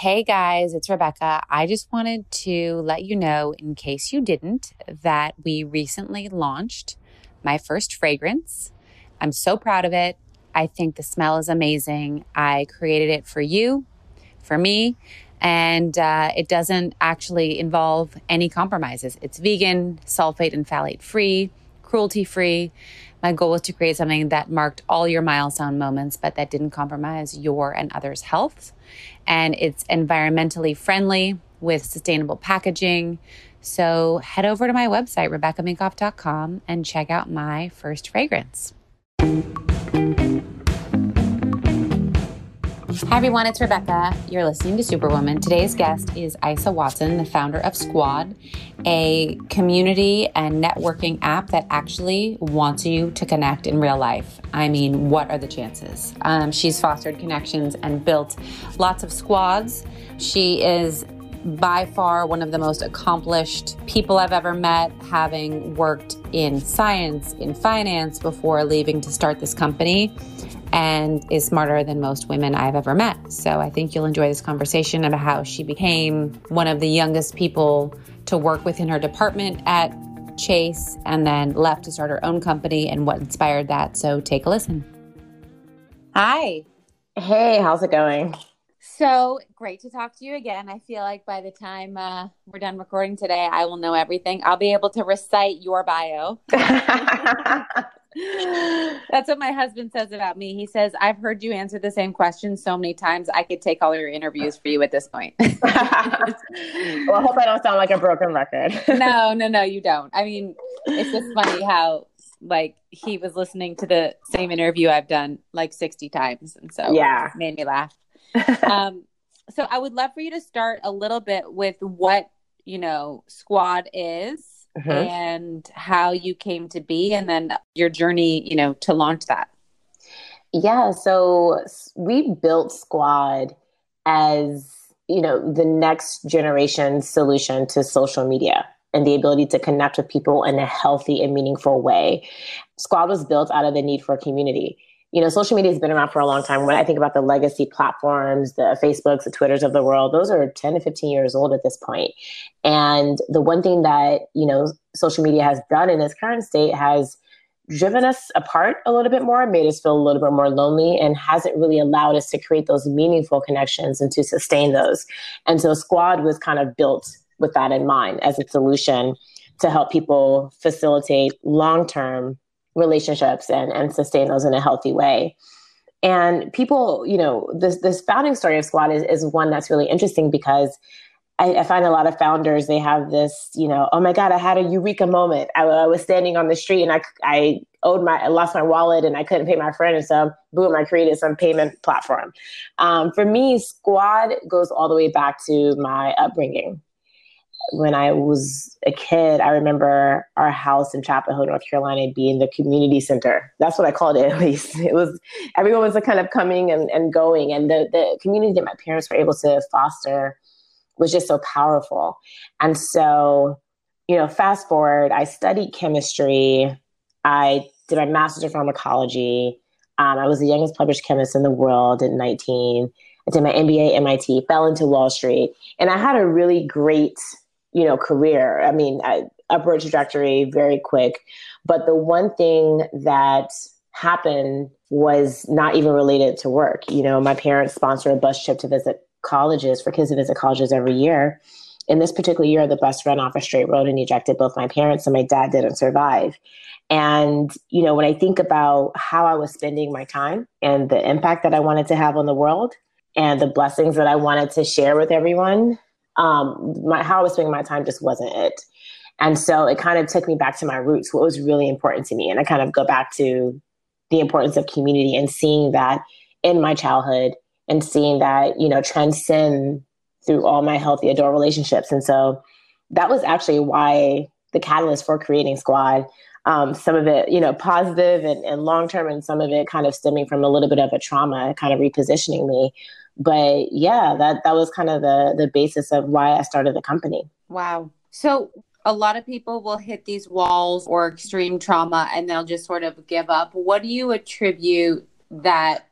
Hey guys, it's Rebecca. I just wanted to let you know, in case you didn't, that we recently launched my first fragrance. I'm so proud of it. I think the smell is amazing. I created it for you, for me, and uh, it doesn't actually involve any compromises. It's vegan, sulfate and phthalate free, cruelty free. My goal was to create something that marked all your milestone moments, but that didn't compromise your and others' health. And it's environmentally friendly with sustainable packaging. So head over to my website, RebeccaMinkoff.com, and check out my first fragrance. Hi, everyone. It's Rebecca. You're listening to Superwoman. Today's guest is Isa Watson, the founder of Squad, a community and networking app that actually wants you to connect in real life. I mean, what are the chances? Um, she's fostered connections and built lots of squads. She is by far one of the most accomplished people I've ever met, having worked in science, in finance before leaving to start this company and is smarter than most women I've ever met. So I think you'll enjoy this conversation about how she became one of the youngest people to work within her department at Chase and then left to start her own company and what inspired that. So take a listen. Hi. Hey, how's it going? So great to talk to you again. I feel like by the time uh, we're done recording today, I will know everything. I'll be able to recite your bio. That's what my husband says about me. He says, I've heard you answer the same question so many times. I could take all your interviews for you at this point. well, I hope I don't sound like a broken record. no, no, no, you don't. I mean, it's just funny how like he was listening to the same interview I've done like 60 times. And so yeah, made me laugh. um, so I would love for you to start a little bit with what, you know, squad is uh-huh. and how you came to be and then your journey, you know, to launch that. Yeah, so we built Squad as, you know, the next generation solution to social media and the ability to connect with people in a healthy and meaningful way. Squad was built out of the need for community you know, social media has been around for a long time. When I think about the legacy platforms, the Facebooks, the Twitters of the world, those are 10 to 15 years old at this point. And the one thing that, you know, social media has done in its current state has driven us apart a little bit more, made us feel a little bit more lonely, and hasn't really allowed us to create those meaningful connections and to sustain those. And so Squad was kind of built with that in mind as a solution to help people facilitate long term relationships and, and sustain those in a healthy way. And people, you know, this this founding story of Squad is, is one that's really interesting because I, I, find a lot of founders they have this, you know, oh my God, I had a eureka moment. I, I, was standing on the street and I I owed my I lost my wallet and I couldn't pay my friend, and so boom, I created some payment platform. Um, for me, Squad goes all the way back to my upbringing when I was a kid, I remember our house in Chapel Hill, North Carolina, being the community center. That's what I called it, at least. It was everyone was kind of coming and, and going, and the the community that my parents were able to foster was just so powerful. And so, you know, fast forward, I studied chemistry. I did my master's in pharmacology. Um, I was the youngest published chemist in the world at 19. I did my MBA at MIT, fell into Wall Street, and I had a really great you know, career. I mean, I, upward trajectory, very quick. But the one thing that happened was not even related to work. You know, my parents sponsor a bus trip to visit colleges for kids to visit colleges every year. In this particular year, the bus ran off a straight road and ejected both my parents, and my dad didn't survive. And, you know, when I think about how I was spending my time and the impact that I wanted to have on the world and the blessings that I wanted to share with everyone, um, my, how I was spending my time just wasn't it. And so it kind of took me back to my roots, what was really important to me. And I kind of go back to the importance of community and seeing that in my childhood and seeing that, you know, transcend through all my healthy adult relationships. And so that was actually why the catalyst for creating Squad. Um, some of it, you know, positive and, and long term, and some of it kind of stemming from a little bit of a trauma, kind of repositioning me but yeah, that that was kind of the the basis of why I started the company. Wow. So a lot of people will hit these walls or extreme trauma and they'll just sort of give up. What do you attribute that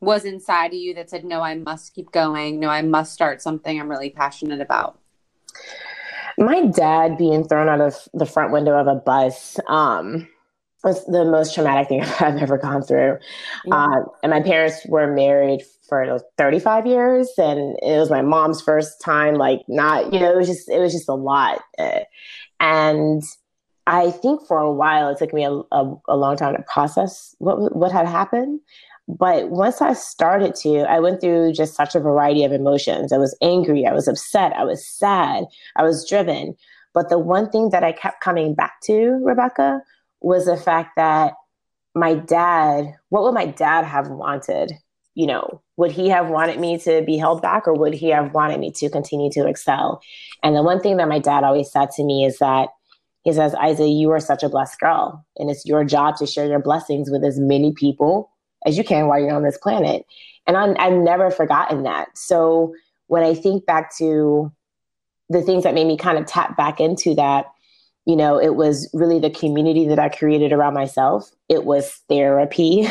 was inside of you that said, no, I must keep going. No, I must start something I'm really passionate about? My dad being thrown out of the front window of a bus um, was the most traumatic thing I've ever gone through. Yeah. Uh, and my parents were married for 35 years, and it was my mom's first time, like, not, you know, it was just, it was just a lot. And I think for a while it took me a, a, a, long time to process what what had happened. But once I started to, I went through just such a variety of emotions. I was angry, I was upset, I was sad, I was driven. But the one thing that I kept coming back to, Rebecca, was the fact that my dad, what would my dad have wanted? You know, would he have wanted me to be held back or would he have wanted me to continue to excel? And the one thing that my dad always said to me is that he says, Isa, you are such a blessed girl, and it's your job to share your blessings with as many people as you can while you're on this planet. And I'm, I've never forgotten that. So when I think back to the things that made me kind of tap back into that, you know, it was really the community that I created around myself. It was therapy.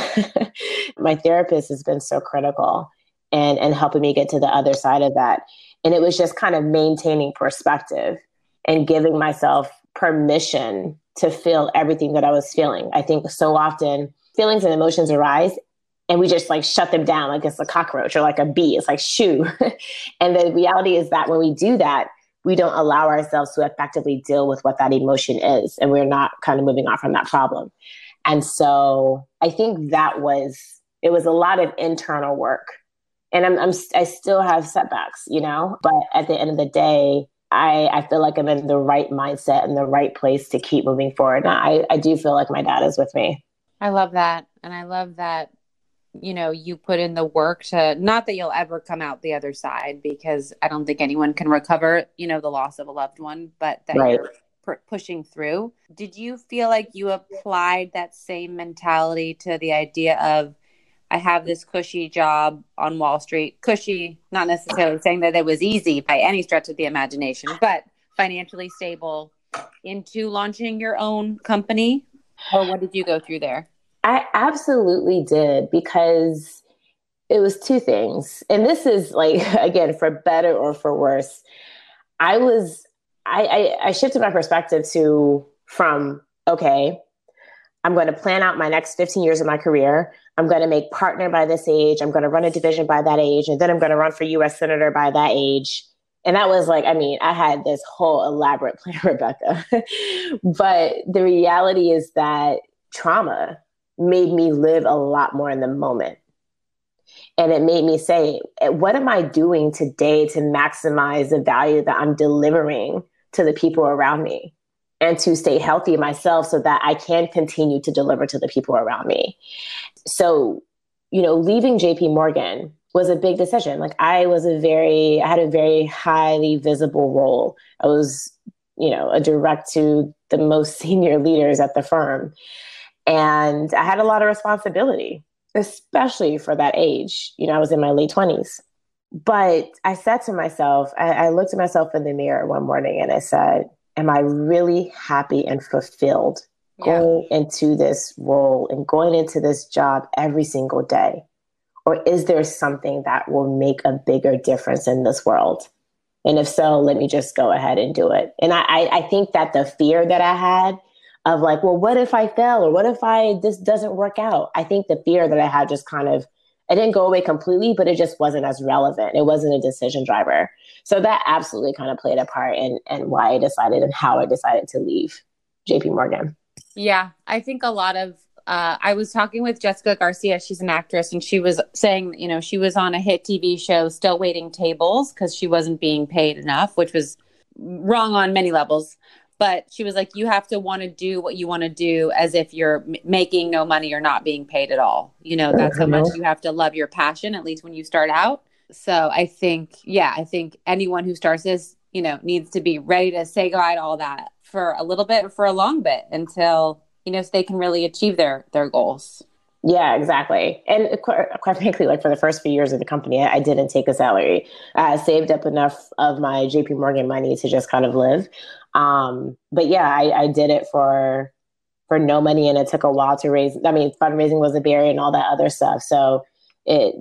My therapist has been so critical and and helping me get to the other side of that. And it was just kind of maintaining perspective and giving myself permission to feel everything that I was feeling. I think so often feelings and emotions arise and we just like shut them down like it's a cockroach or like a bee. It's like shoo. and the reality is that when we do that, we don't allow ourselves to effectively deal with what that emotion is. And we're not kind of moving on from that problem. And so I think that was, it was a lot of internal work. And I'm, I'm I still have setbacks, you know, but at the end of the day, I, I feel like I'm in the right mindset and the right place to keep moving forward. And I, I do feel like my dad is with me. I love that. And I love that, you know, you put in the work to not that you'll ever come out the other side because I don't think anyone can recover, you know, the loss of a loved one, but that right. you're pr- pushing through. Did you feel like you applied that same mentality to the idea of, I have this cushy job on Wall Street. Cushy, not necessarily saying that it was easy by any stretch of the imagination, but financially stable into launching your own company? Or what did you go through there? I absolutely did because it was two things. And this is like, again, for better or for worse. I was, I, I, I shifted my perspective to from, okay, I'm going to plan out my next 15 years of my career. I'm going to make partner by this age. I'm going to run a division by that age. And then I'm going to run for US Senator by that age. And that was like, I mean, I had this whole elaborate plan, Rebecca. but the reality is that trauma made me live a lot more in the moment. And it made me say, eh, what am I doing today to maximize the value that I'm delivering to the people around me? and to stay healthy myself so that I can continue to deliver to the people around me. So, you know, leaving JP Morgan was a big decision. Like I was a very I had a very highly visible role. I was, you know, a direct to the most senior leaders at the firm. And I had a lot of responsibility, especially for that age. You know, I was in my late 20s. But I said to myself, I, I looked at myself in the mirror one morning and I said, am I really happy and fulfilled yeah. going into this role and going into this job every single day? Or is there something that will make a bigger difference in this world? And if so, let me just go ahead and do it. And I, I think that the fear that I had of like, well, what if I fail or what if I this doesn't work out? I think the fear that I had just kind of it didn't go away completely, but it just wasn't as relevant. It wasn't a decision driver. So that absolutely kind of played a part in, in why I decided and how I decided to leave JP Morgan. Yeah, I think a lot of uh, I was talking with Jessica Garcia. She's an actress, and she was saying, you know, she was on a hit TV show, still waiting tables because she wasn't being paid enough, which was wrong on many levels but she was like you have to want to do what you want to do as if you're m- making no money or not being paid at all you know that's how much you have to love your passion at least when you start out so i think yeah i think anyone who starts this you know needs to be ready to say goodbye to all that for a little bit or for a long bit until you know so they can really achieve their their goals yeah, exactly. And quite, quite, frankly, like for the first few years of the company, I didn't take a salary. I saved up enough of my JP Morgan money to just kind of live. Um, but yeah, I, I did it for for no money, and it took a while to raise. I mean, fundraising was a barrier and all that other stuff. So it,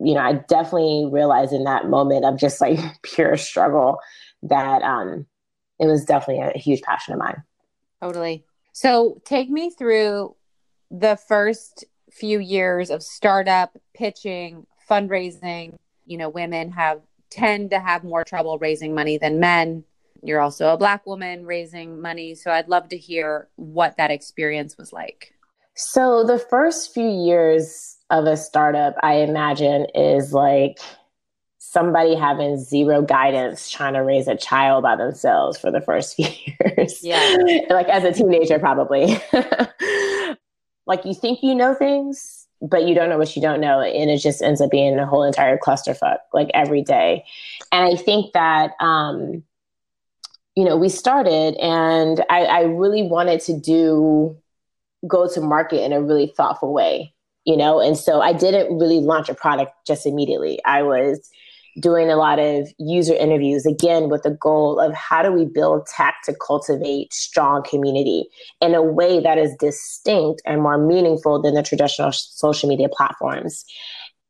you know, I definitely realized in that moment of just like pure struggle that um, it was definitely a huge passion of mine. Totally. So take me through the first few years of startup pitching, fundraising. You know, women have tend to have more trouble raising money than men. You're also a black woman raising money, so I'd love to hear what that experience was like. So the first few years of a startup, I imagine, is like somebody having zero guidance trying to raise a child by themselves for the first few years. Yeah. like as a teenager, probably. like you think you know things, but you don't know what you don't know. And it just ends up being a whole entire clusterfuck like every day. And I think that, um, you know, we started and I, I really wanted to do go to market in a really thoughtful way, you know? And so I didn't really launch a product just immediately. I was doing a lot of user interviews again with the goal of how do we build tech to cultivate strong community in a way that is distinct and more meaningful than the traditional social media platforms.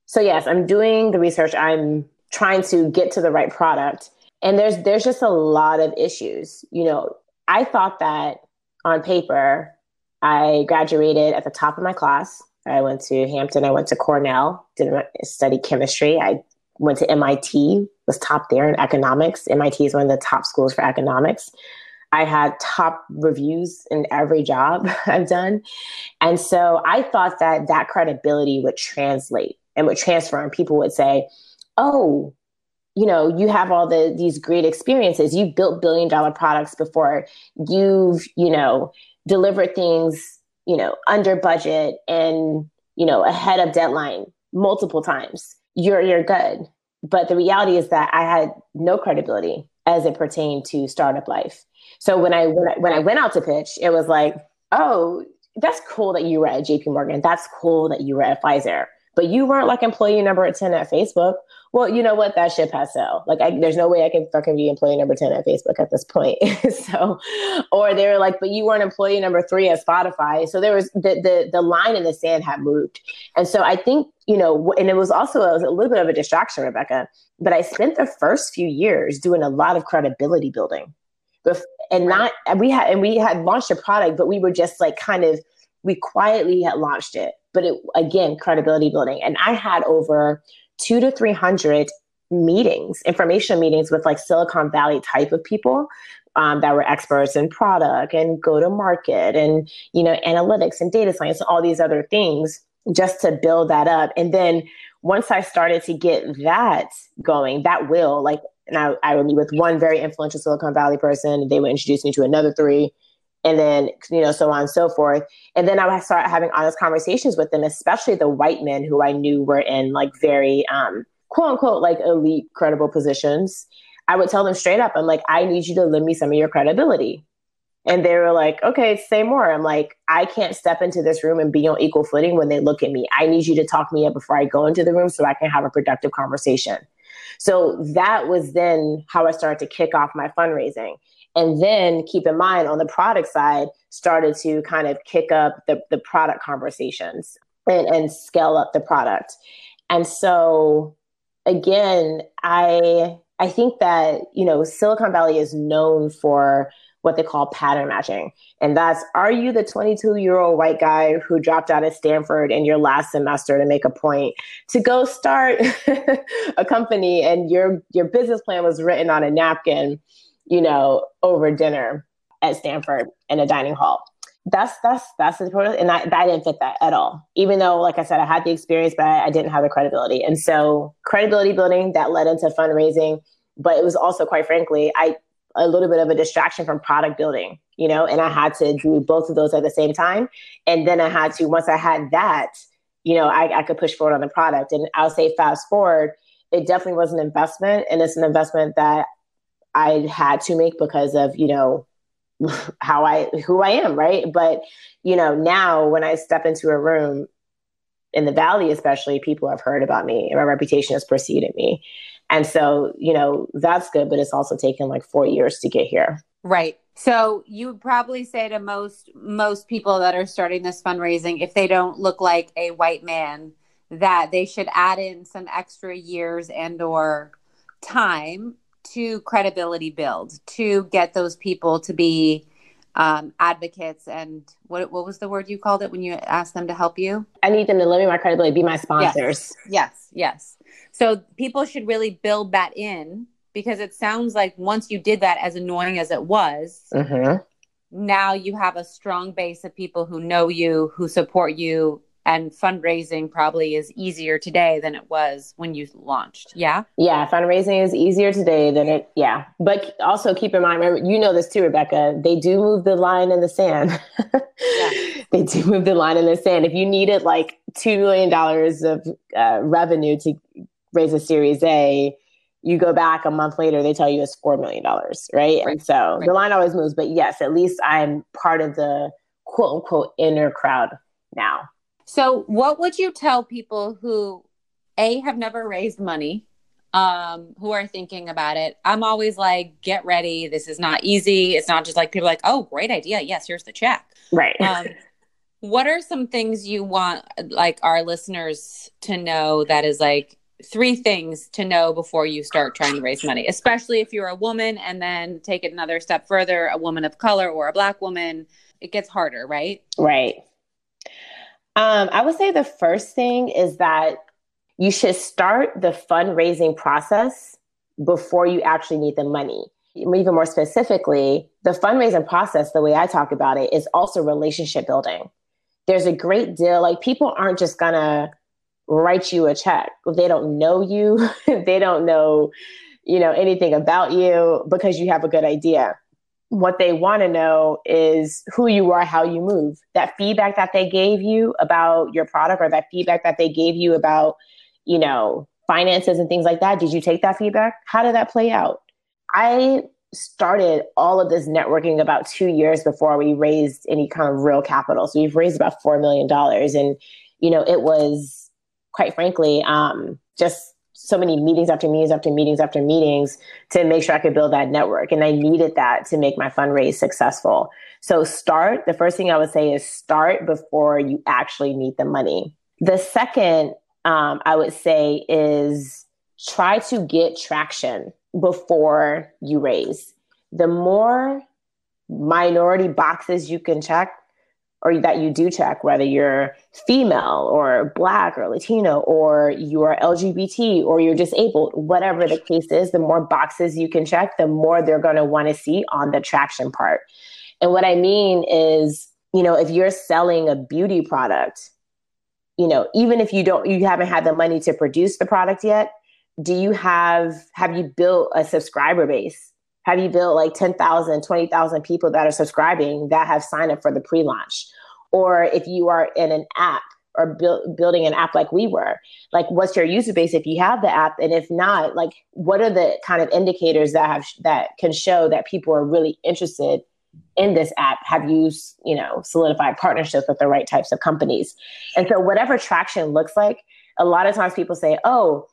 So yes, I'm doing the research. I'm trying to get to the right product. And there's there's just a lot of issues. You know, I thought that on paper, I graduated at the top of my class. I went to Hampton, I went to Cornell, did study chemistry. I went to MIT, was top there in economics. MIT is one of the top schools for economics. I had top reviews in every job I've done. And so I thought that that credibility would translate and would transfer, and people would say, oh, you know, you have all the these great experiences. You've built billion dollar products before. You've, you know, delivered things, you know, under budget and, you know, ahead of deadline multiple times you're you're good. But the reality is that I had no credibility as it pertained to startup life. So when I when I, when I went out to pitch, it was like, oh, that's cool that you were at JP Morgan. That's cool that you were at Pfizer but you weren't like employee number 10 at Facebook. Well, you know what? That ship has sailed. Like, I, there's no way I can fucking be employee number 10 at Facebook at this point. so, or they were like, but you weren't employee number three at Spotify. So there was the, the, the line in the sand had moved. And so I think, you know, and it was also it was a little bit of a distraction, Rebecca, but I spent the first few years doing a lot of credibility building. And not, we had, and we had launched a product, but we were just like kind of, we quietly had launched it but it, again, credibility building. And I had over two to 300 meetings, information meetings with like Silicon Valley type of people um, that were experts in product and go to market and, you know, analytics and data science and all these other things just to build that up. And then once I started to get that going, that will like, and I, I would meet with one very influential Silicon Valley person. They would introduce me to another three and then you know so on and so forth. And then i would start having honest conversations with them especially the white men who i knew were in like very um, quote unquote like elite credible positions. I would tell them straight up i'm like i need you to lend me some of your credibility. And they were like okay say more. I'm like i can't step into this room and be on equal footing when they look at me. I need you to talk me up before i go into the room so i can have a productive conversation. So that was then how i started to kick off my fundraising and then keep in mind on the product side started to kind of kick up the, the product conversations and, and scale up the product and so again i i think that you know silicon valley is known for what they call pattern matching. And that's are you the 22 year old white guy who dropped out of Stanford in your last semester to make a point to go start a company and your your business plan was written on a napkin you know, over dinner at Stanford in a dining hall. That's that's that's the and I, I didn't fit that at all. Even though, like I said, I had the experience, but I, I didn't have the credibility. And so, credibility building that led into fundraising, but it was also, quite frankly, I a little bit of a distraction from product building, you know, and I had to do both of those at the same time. And then I had to, once I had that, you know, I, I could push forward on the product. And I'll say fast forward, it definitely was an investment. And it's an investment that I had to make because of, you know, how I who I am, right? But, you know, now when I step into a room in the valley especially, people have heard about me and my reputation has preceded me. And so, you know, that's good, but it's also taken like 4 years to get here. Right. So you would probably say to most most people that are starting this fundraising if they don't look like a white man that they should add in some extra years and or time to credibility build to get those people to be um, advocates and what what was the word you called it when you asked them to help you? I need them to live me my credibility, be my sponsors. Yes, yes, yes. So people should really build that in because it sounds like once you did that, as annoying as it was, mm-hmm. now you have a strong base of people who know you, who support you, and fundraising probably is easier today than it was when you launched. Yeah. Yeah. Fundraising is easier today than it, yeah. But also keep in mind, remember, you know this too, Rebecca, they do move the line in the sand. yeah. They do move the line in the sand. If you needed like $2 million of uh, revenue to raise a series A, you go back a month later, they tell you it's $4 million. Right. right. And so right. the line always moves. But yes, at least I'm part of the quote unquote inner crowd now. So, what would you tell people who a have never raised money, um, who are thinking about it? I'm always like, get ready. This is not easy. It's not just like people like, oh, great idea. Yes, here's the check. Right. Um, what are some things you want like our listeners to know that is like three things to know before you start trying to raise money, especially if you're a woman and then take it another step further, a woman of color or a black woman, it gets harder, right? Right. Um, I would say the first thing is that you should start the fundraising process before you actually need the money. Even more specifically, the fundraising process, the way I talk about it, is also relationship building. There's a great deal, like people aren't just gonna write you a check. They don't know you, they don't know, you know, anything about you because you have a good idea what they want to know is who you are, how you move. That feedback that they gave you about your product or that feedback that they gave you about, you know, finances and things like that. Did you take that feedback? How did that play out? I started all of this networking about two years before we raised any kind of real capital. So we've raised about $4 million. And, you know, it was quite frankly, um, just so many meetings after meetings after meetings after meetings to make sure I could build that network. And I needed that to make my fundraise successful. So start, the first thing I would say is start before you actually need the money. The second um, I would say is try to get traction before you raise. The more minority boxes you can check, or that you do check, whether you're female or black or Latino or you are LGBT or you're disabled, whatever the case is, the more boxes you can check, the more they're going to want to see on the traction part. And what I mean is, you know, if you're selling a beauty product, you know, even if you don't, you haven't had the money to produce the product yet, do you have, have you built a subscriber base? Have you built like 10,000, 20,000 people that are subscribing that have signed up for the pre launch? Or if you are in an app or bu- building an app like we were, like what's your user base if you have the app? And if not, like what are the kind of indicators that have that can show that people are really interested in this app? Have you, you know, solidified partnerships with the right types of companies? And so whatever traction looks like, a lot of times people say, oh,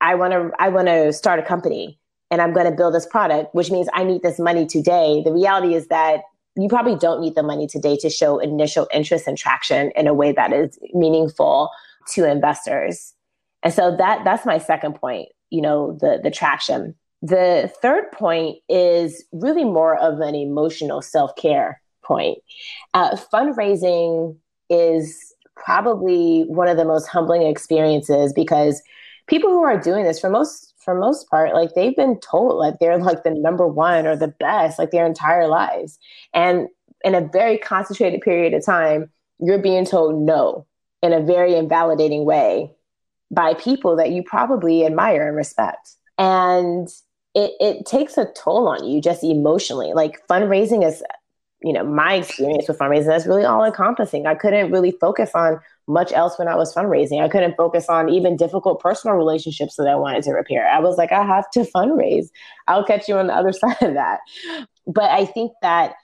I want to I want to start a company and I'm going to build this product, which means I need this money today. The reality is that you probably don't need the money today to show initial interest and traction in a way that is meaningful to investors. And so that that's my second point, you know, the the traction. The third point is really more of an emotional self-care point. Uh, fundraising is probably one of the most humbling experiences because people who are doing this for most for most part, like they've been told like they're like the number one or the best like their entire lives. And in a very concentrated period of time, you're being told no in a very invalidating way by people that you probably admire and respect. And it, it takes a toll on you just emotionally. Like fundraising is, you know, my experience with fundraising is really all encompassing. I couldn't really focus on much else when I was fundraising. I couldn't focus on even difficult personal relationships that I wanted to repair. I was like, I have to fundraise. I'll catch you on the other side of that. But I think that,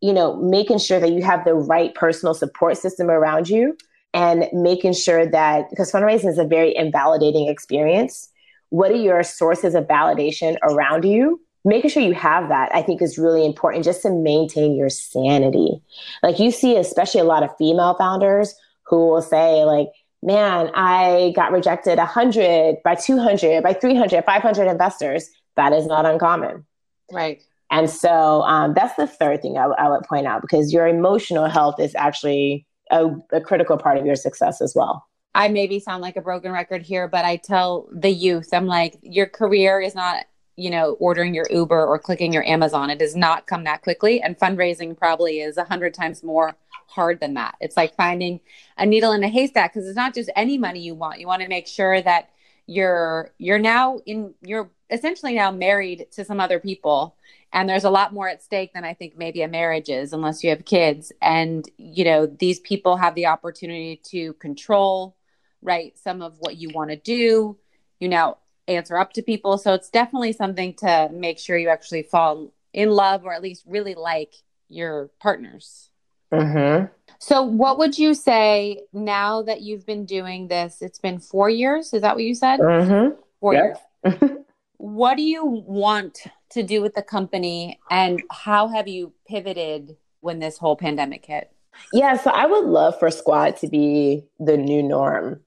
you know, making sure that you have the right personal support system around you and making sure that, because fundraising is a very invalidating experience, what are your sources of validation around you? Making sure you have that, I think, is really important just to maintain your sanity. Like you see, especially a lot of female founders who will say like man, I got rejected 100 by 200 by 300, 500 investors. That is not uncommon. Right. And so um, that's the third thing I, w- I would point out because your emotional health is actually a, a critical part of your success as well. I maybe sound like a broken record here, but I tell the youth, I'm like, your career is not, you know, ordering your Uber or clicking your Amazon. It does not come that quickly. And fundraising probably is a hundred times more hard than that. It's like finding a needle in a haystack because it's not just any money you want. You want to make sure that you're you're now in you're essentially now married to some other people and there's a lot more at stake than i think maybe a marriage is unless you have kids and you know these people have the opportunity to control right some of what you want to do you now answer up to people so it's definitely something to make sure you actually fall in love or at least really like your partners mm-hmm. so what would you say now that you've been doing this it's been four years is that what you said mm-hmm. four years what do you want to do with the company and how have you pivoted when this whole pandemic hit? Yeah, so I would love for Squad to be the new norm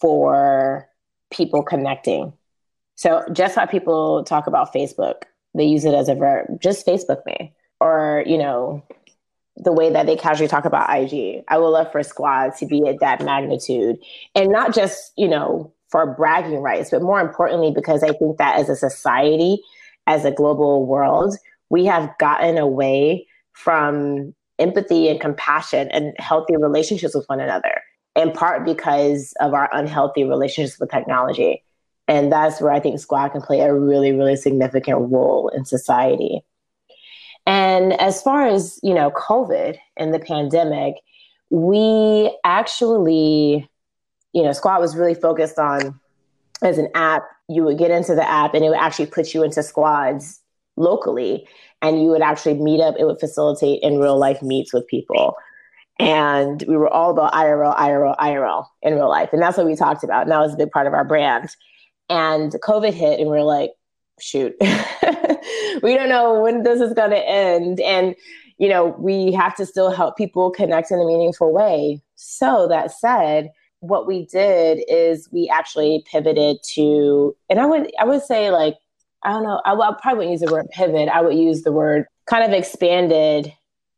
for people connecting. So just how people talk about Facebook, they use it as a verb, just Facebook me. Or, you know, the way that they casually talk about IG. I would love for Squad to be at that magnitude. And not just, you know, for bragging rights, but more importantly, because I think that as a society, as a global world, we have gotten away from empathy and compassion and healthy relationships with one another, in part because of our unhealthy relationships with technology. And that's where I think Squad can play a really, really significant role in society. And as far as, you know, COVID and the pandemic, we actually you know, Squad was really focused on as an app, you would get into the app and it would actually put you into squads locally and you would actually meet up. It would facilitate in real life meets with people. And we were all about IRL, IRL, IRL in real life. And that's what we talked about. And that was a big part of our brand. And COVID hit and we are like, shoot, we don't know when this is going to end. And, you know, we have to still help people connect in a meaningful way. So that said, what we did is we actually pivoted to, and I would I would say like I don't know I, I probably wouldn't use the word pivot. I would use the word kind of expanded,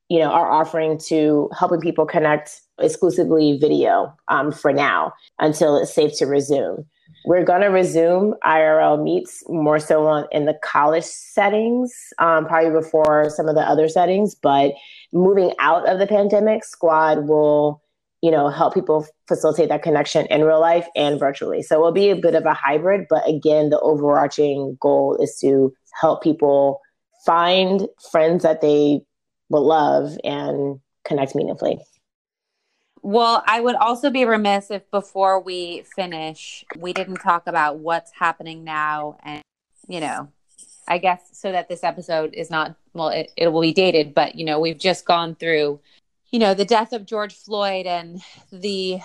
you know, our offering to helping people connect exclusively video um, for now until it's safe to resume. We're going to resume IRL meets more so on, in the college settings, um, probably before some of the other settings. But moving out of the pandemic, Squad will you know, help people facilitate that connection in real life and virtually. So it will be a bit of a hybrid, but again, the overarching goal is to help people find friends that they will love and connect meaningfully. Well, I would also be remiss if before we finish, we didn't talk about what's happening now and, you know, I guess so that this episode is not, well, it, it will be dated, but, you know, we've just gone through you know, the death of George Floyd and the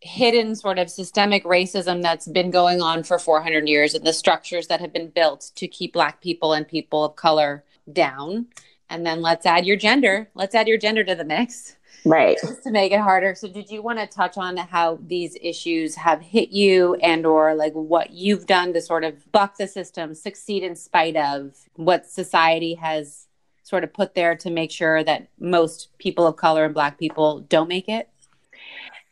hidden sort of systemic racism that's been going on for 400 years and the structures that have been built to keep Black people and people of color down. And then let's add your gender. Let's add your gender to the mix. Right. Just to make it harder. So did you want to touch on how these issues have hit you and or like what you've done to sort of buck the system, succeed in spite of what society has sort of put there to make sure that most people of color and black people don't make it?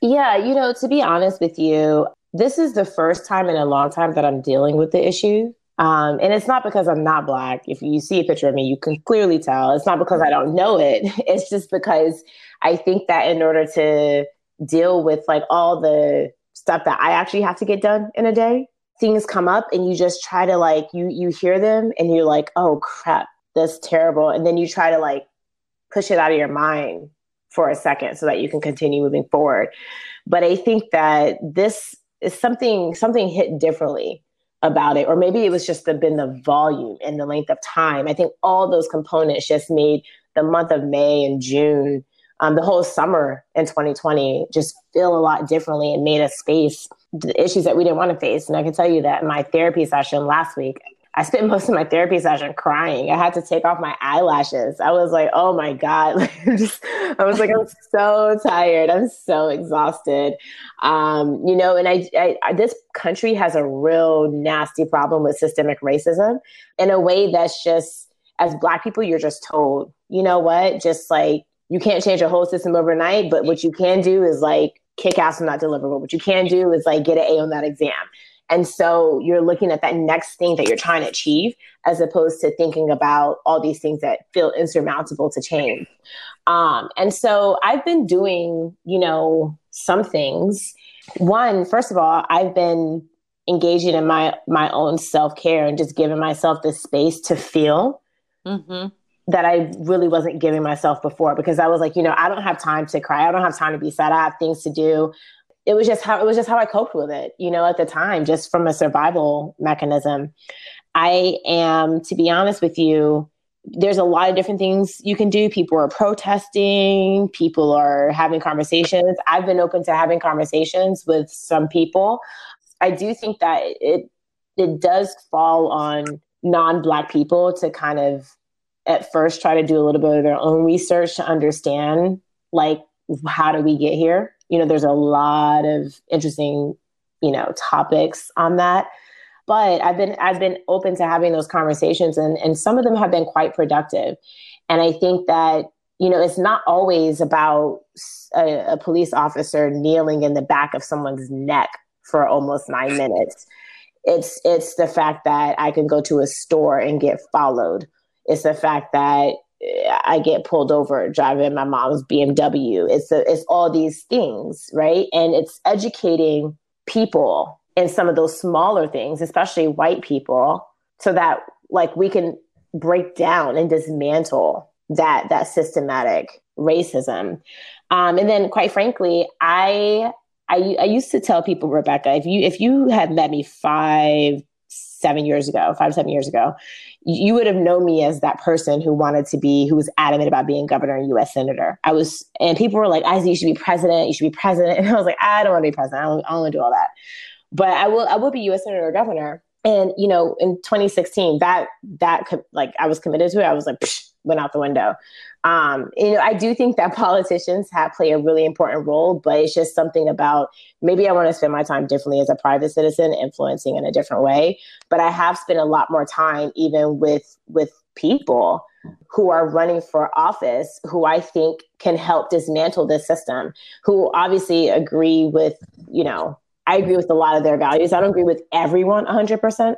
Yeah, you know, to be honest with you, this is the first time in a long time that I'm dealing with the issue. Um, and it's not because I'm not black. If you see a picture of me, you can clearly tell. It's not because I don't know it. It's just because I think that in order to deal with like all the stuff that I actually have to get done in a day, things come up and you just try to like you you hear them and you're like, oh crap, that's terrible and then you try to like push it out of your mind for a second so that you can continue moving forward but i think that this is something something hit differently about it or maybe it was just the been the volume and the length of time. I think all those components just made the month of may and june um, the whole summer in 2020 just feel a lot differently and made us face the issues that we didn't want to face. And i can tell you that my therapy session last week I spent most of my therapy session crying. I had to take off my eyelashes. I was like, oh my God. I was like, I'm so tired. I'm so exhausted. Um, you know, and I, I, this country has a real nasty problem with systemic racism in a way that's just, as Black people, you're just told, you know what, just like, you can't change a whole system overnight, but what you can do is like kick ass on that deliverable. What you can do is like get an A on that exam. And so you're looking at that next thing that you're trying to achieve as opposed to thinking about all these things that feel insurmountable to change. Um, and so I've been doing, you know, some things. One, first of all, I've been engaging in my my own self care and just giving myself the space to feel. Mm-hmm that I really wasn't giving myself before because I was like, you know, I don't have time to cry. I don't have time to be sad. I have things to do it was just how it was just how I coped with it, you know, at the time, just from a survival mechanism. I am, to be honest with you, there's a lot of different things you can do. People are protesting, people are having conversations. I've been open to having conversations with some people. I do think that it it does fall on non-black people to kind of at first try to do a little bit of their own research to understand like how do we get here you know, there's a lot of interesting, you know, topics on that. But I've been I've been open to having those conversations and, and some of them have been quite productive. And I think that, you know, it's not always about a, a police officer kneeling in the back of someone's neck for almost nine minutes. It's it's the fact that I can go to a store and get followed. It's the fact that I get pulled over driving my mom's BMW. It's a, it's all these things, right? And it's educating people in some of those smaller things, especially white people, so that like we can break down and dismantle that that systematic racism. Um, and then, quite frankly, I, I I used to tell people, Rebecca, if you if you had met me five seven years ago, five seven years ago, you would have known me as that person who wanted to be, who was adamant about being governor and U.S. senator. I was, and people were like, "I you should be president. You should be president." And I was like, "I don't want to be president. I don't, I don't want to do all that." But I will, I will be U.S. senator or governor. And you know, in 2016, that that like I was committed to it. I was like, went out the window. Um, you know, I do think that politicians have play a really important role, but it's just something about maybe I want to spend my time differently as a private citizen, influencing in a different way. But I have spent a lot more time even with with people who are running for office who I think can help dismantle this system, who obviously agree with, you know, I agree with a lot of their values. I don't agree with everyone 100%.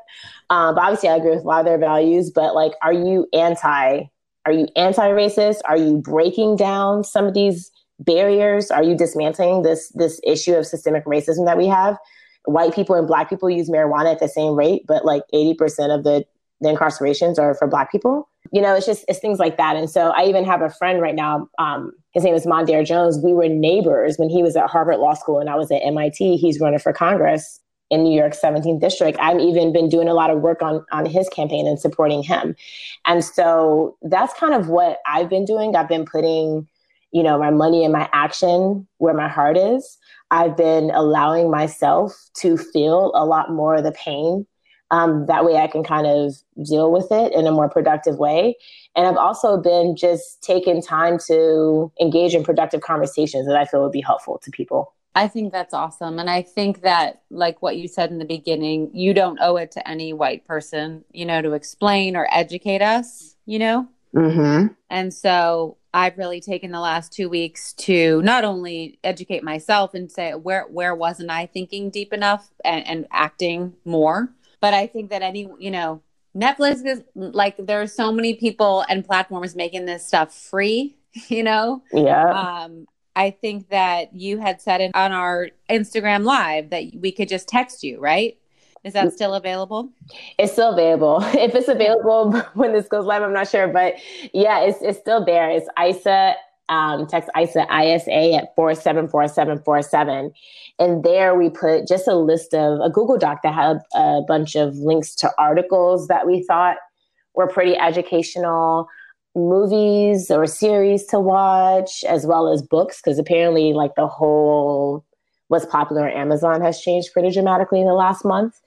Um, but obviously, I agree with a lot of their values. But like, are you anti are you anti-racist? Are you breaking down some of these barriers? Are you dismantling this this issue of systemic racism that we have? White people and black people use marijuana at the same rate, but like 80% of the, the incarcerations are for black people. You know, it's just it's things like that. And so I even have a friend right now. Um, his name is Mondaire Jones. We were neighbors when he was at Harvard Law School and I was at MIT. He's running for Congress in New York 17th district. I've even been doing a lot of work on on his campaign and supporting him. And so that's kind of what I've been doing. I've been putting, you know, my money and my action where my heart is. I've been allowing myself to feel a lot more of the pain. Um, that way I can kind of deal with it in a more productive way. And I've also been just taking time to engage in productive conversations that I feel would be helpful to people. I think that's awesome. And I think that, like what you said in the beginning, you don't owe it to any white person, you know, to explain or educate us, you know? Mm-hmm. And so I've really taken the last two weeks to not only educate myself and say, where, where wasn't I thinking deep enough and, and acting more? But I think that any, you know, Netflix is like, there are so many people and platforms making this stuff free you know yeah um I think that you had said it on our Instagram live that we could just text you, right? Is that still available? It's still available. If it's available when this goes live, I'm not sure, but yeah, it's it's still there. It's ISA. Um, text ISA ISA at four seven four seven four seven, and there we put just a list of a Google Doc that had a bunch of links to articles that we thought were pretty educational movies or series to watch as well as books because apparently like the whole what's popular on Amazon has changed pretty dramatically in the last month.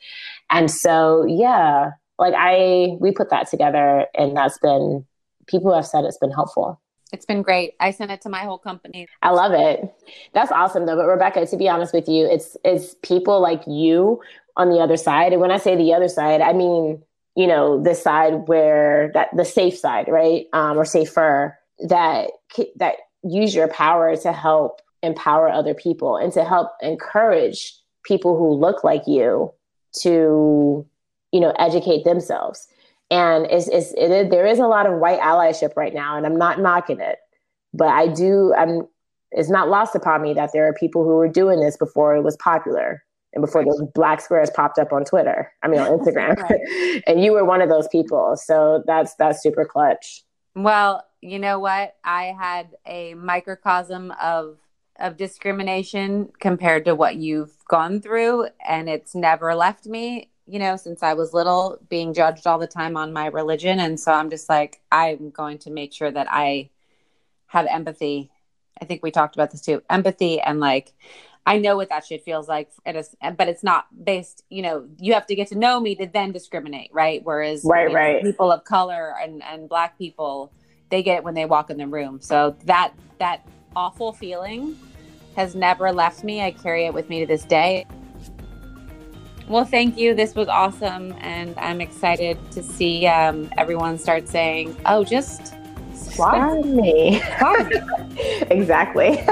And so, yeah, like I we put that together and that's been people have said it's been helpful. It's been great. I sent it to my whole company. I love it. That's awesome though. But Rebecca, to be honest with you, it's it's people like you on the other side. And when I say the other side, I mean, you know, the side where that the safe side, right? Um, or safer that that use your power to help empower other people and to help encourage people who look like you to you know educate themselves and it's, it's it, there is a lot of white allyship right now and i'm not knocking it but i do i'm it's not lost upon me that there are people who were doing this before it was popular and before those black squares popped up on twitter i mean on instagram. And you were one of those people. So that's that's super clutch. Well you know what? I had a microcosm of of discrimination compared to what you've gone through and it's never left me you know since i was little being judged all the time on my religion. And so i'm just like i'm going to make sure that i have empathy. I think we talked about this too. Empathy and like i know what that shit feels like it is, but it's not based you know you have to get to know me to then discriminate right whereas right right people of color and and black people they get it when they walk in the room so that that awful feeling has never left me. I carry it with me to this day. Well, thank you. This was awesome. And I'm excited to see um, everyone start saying, oh, just squad me. exactly.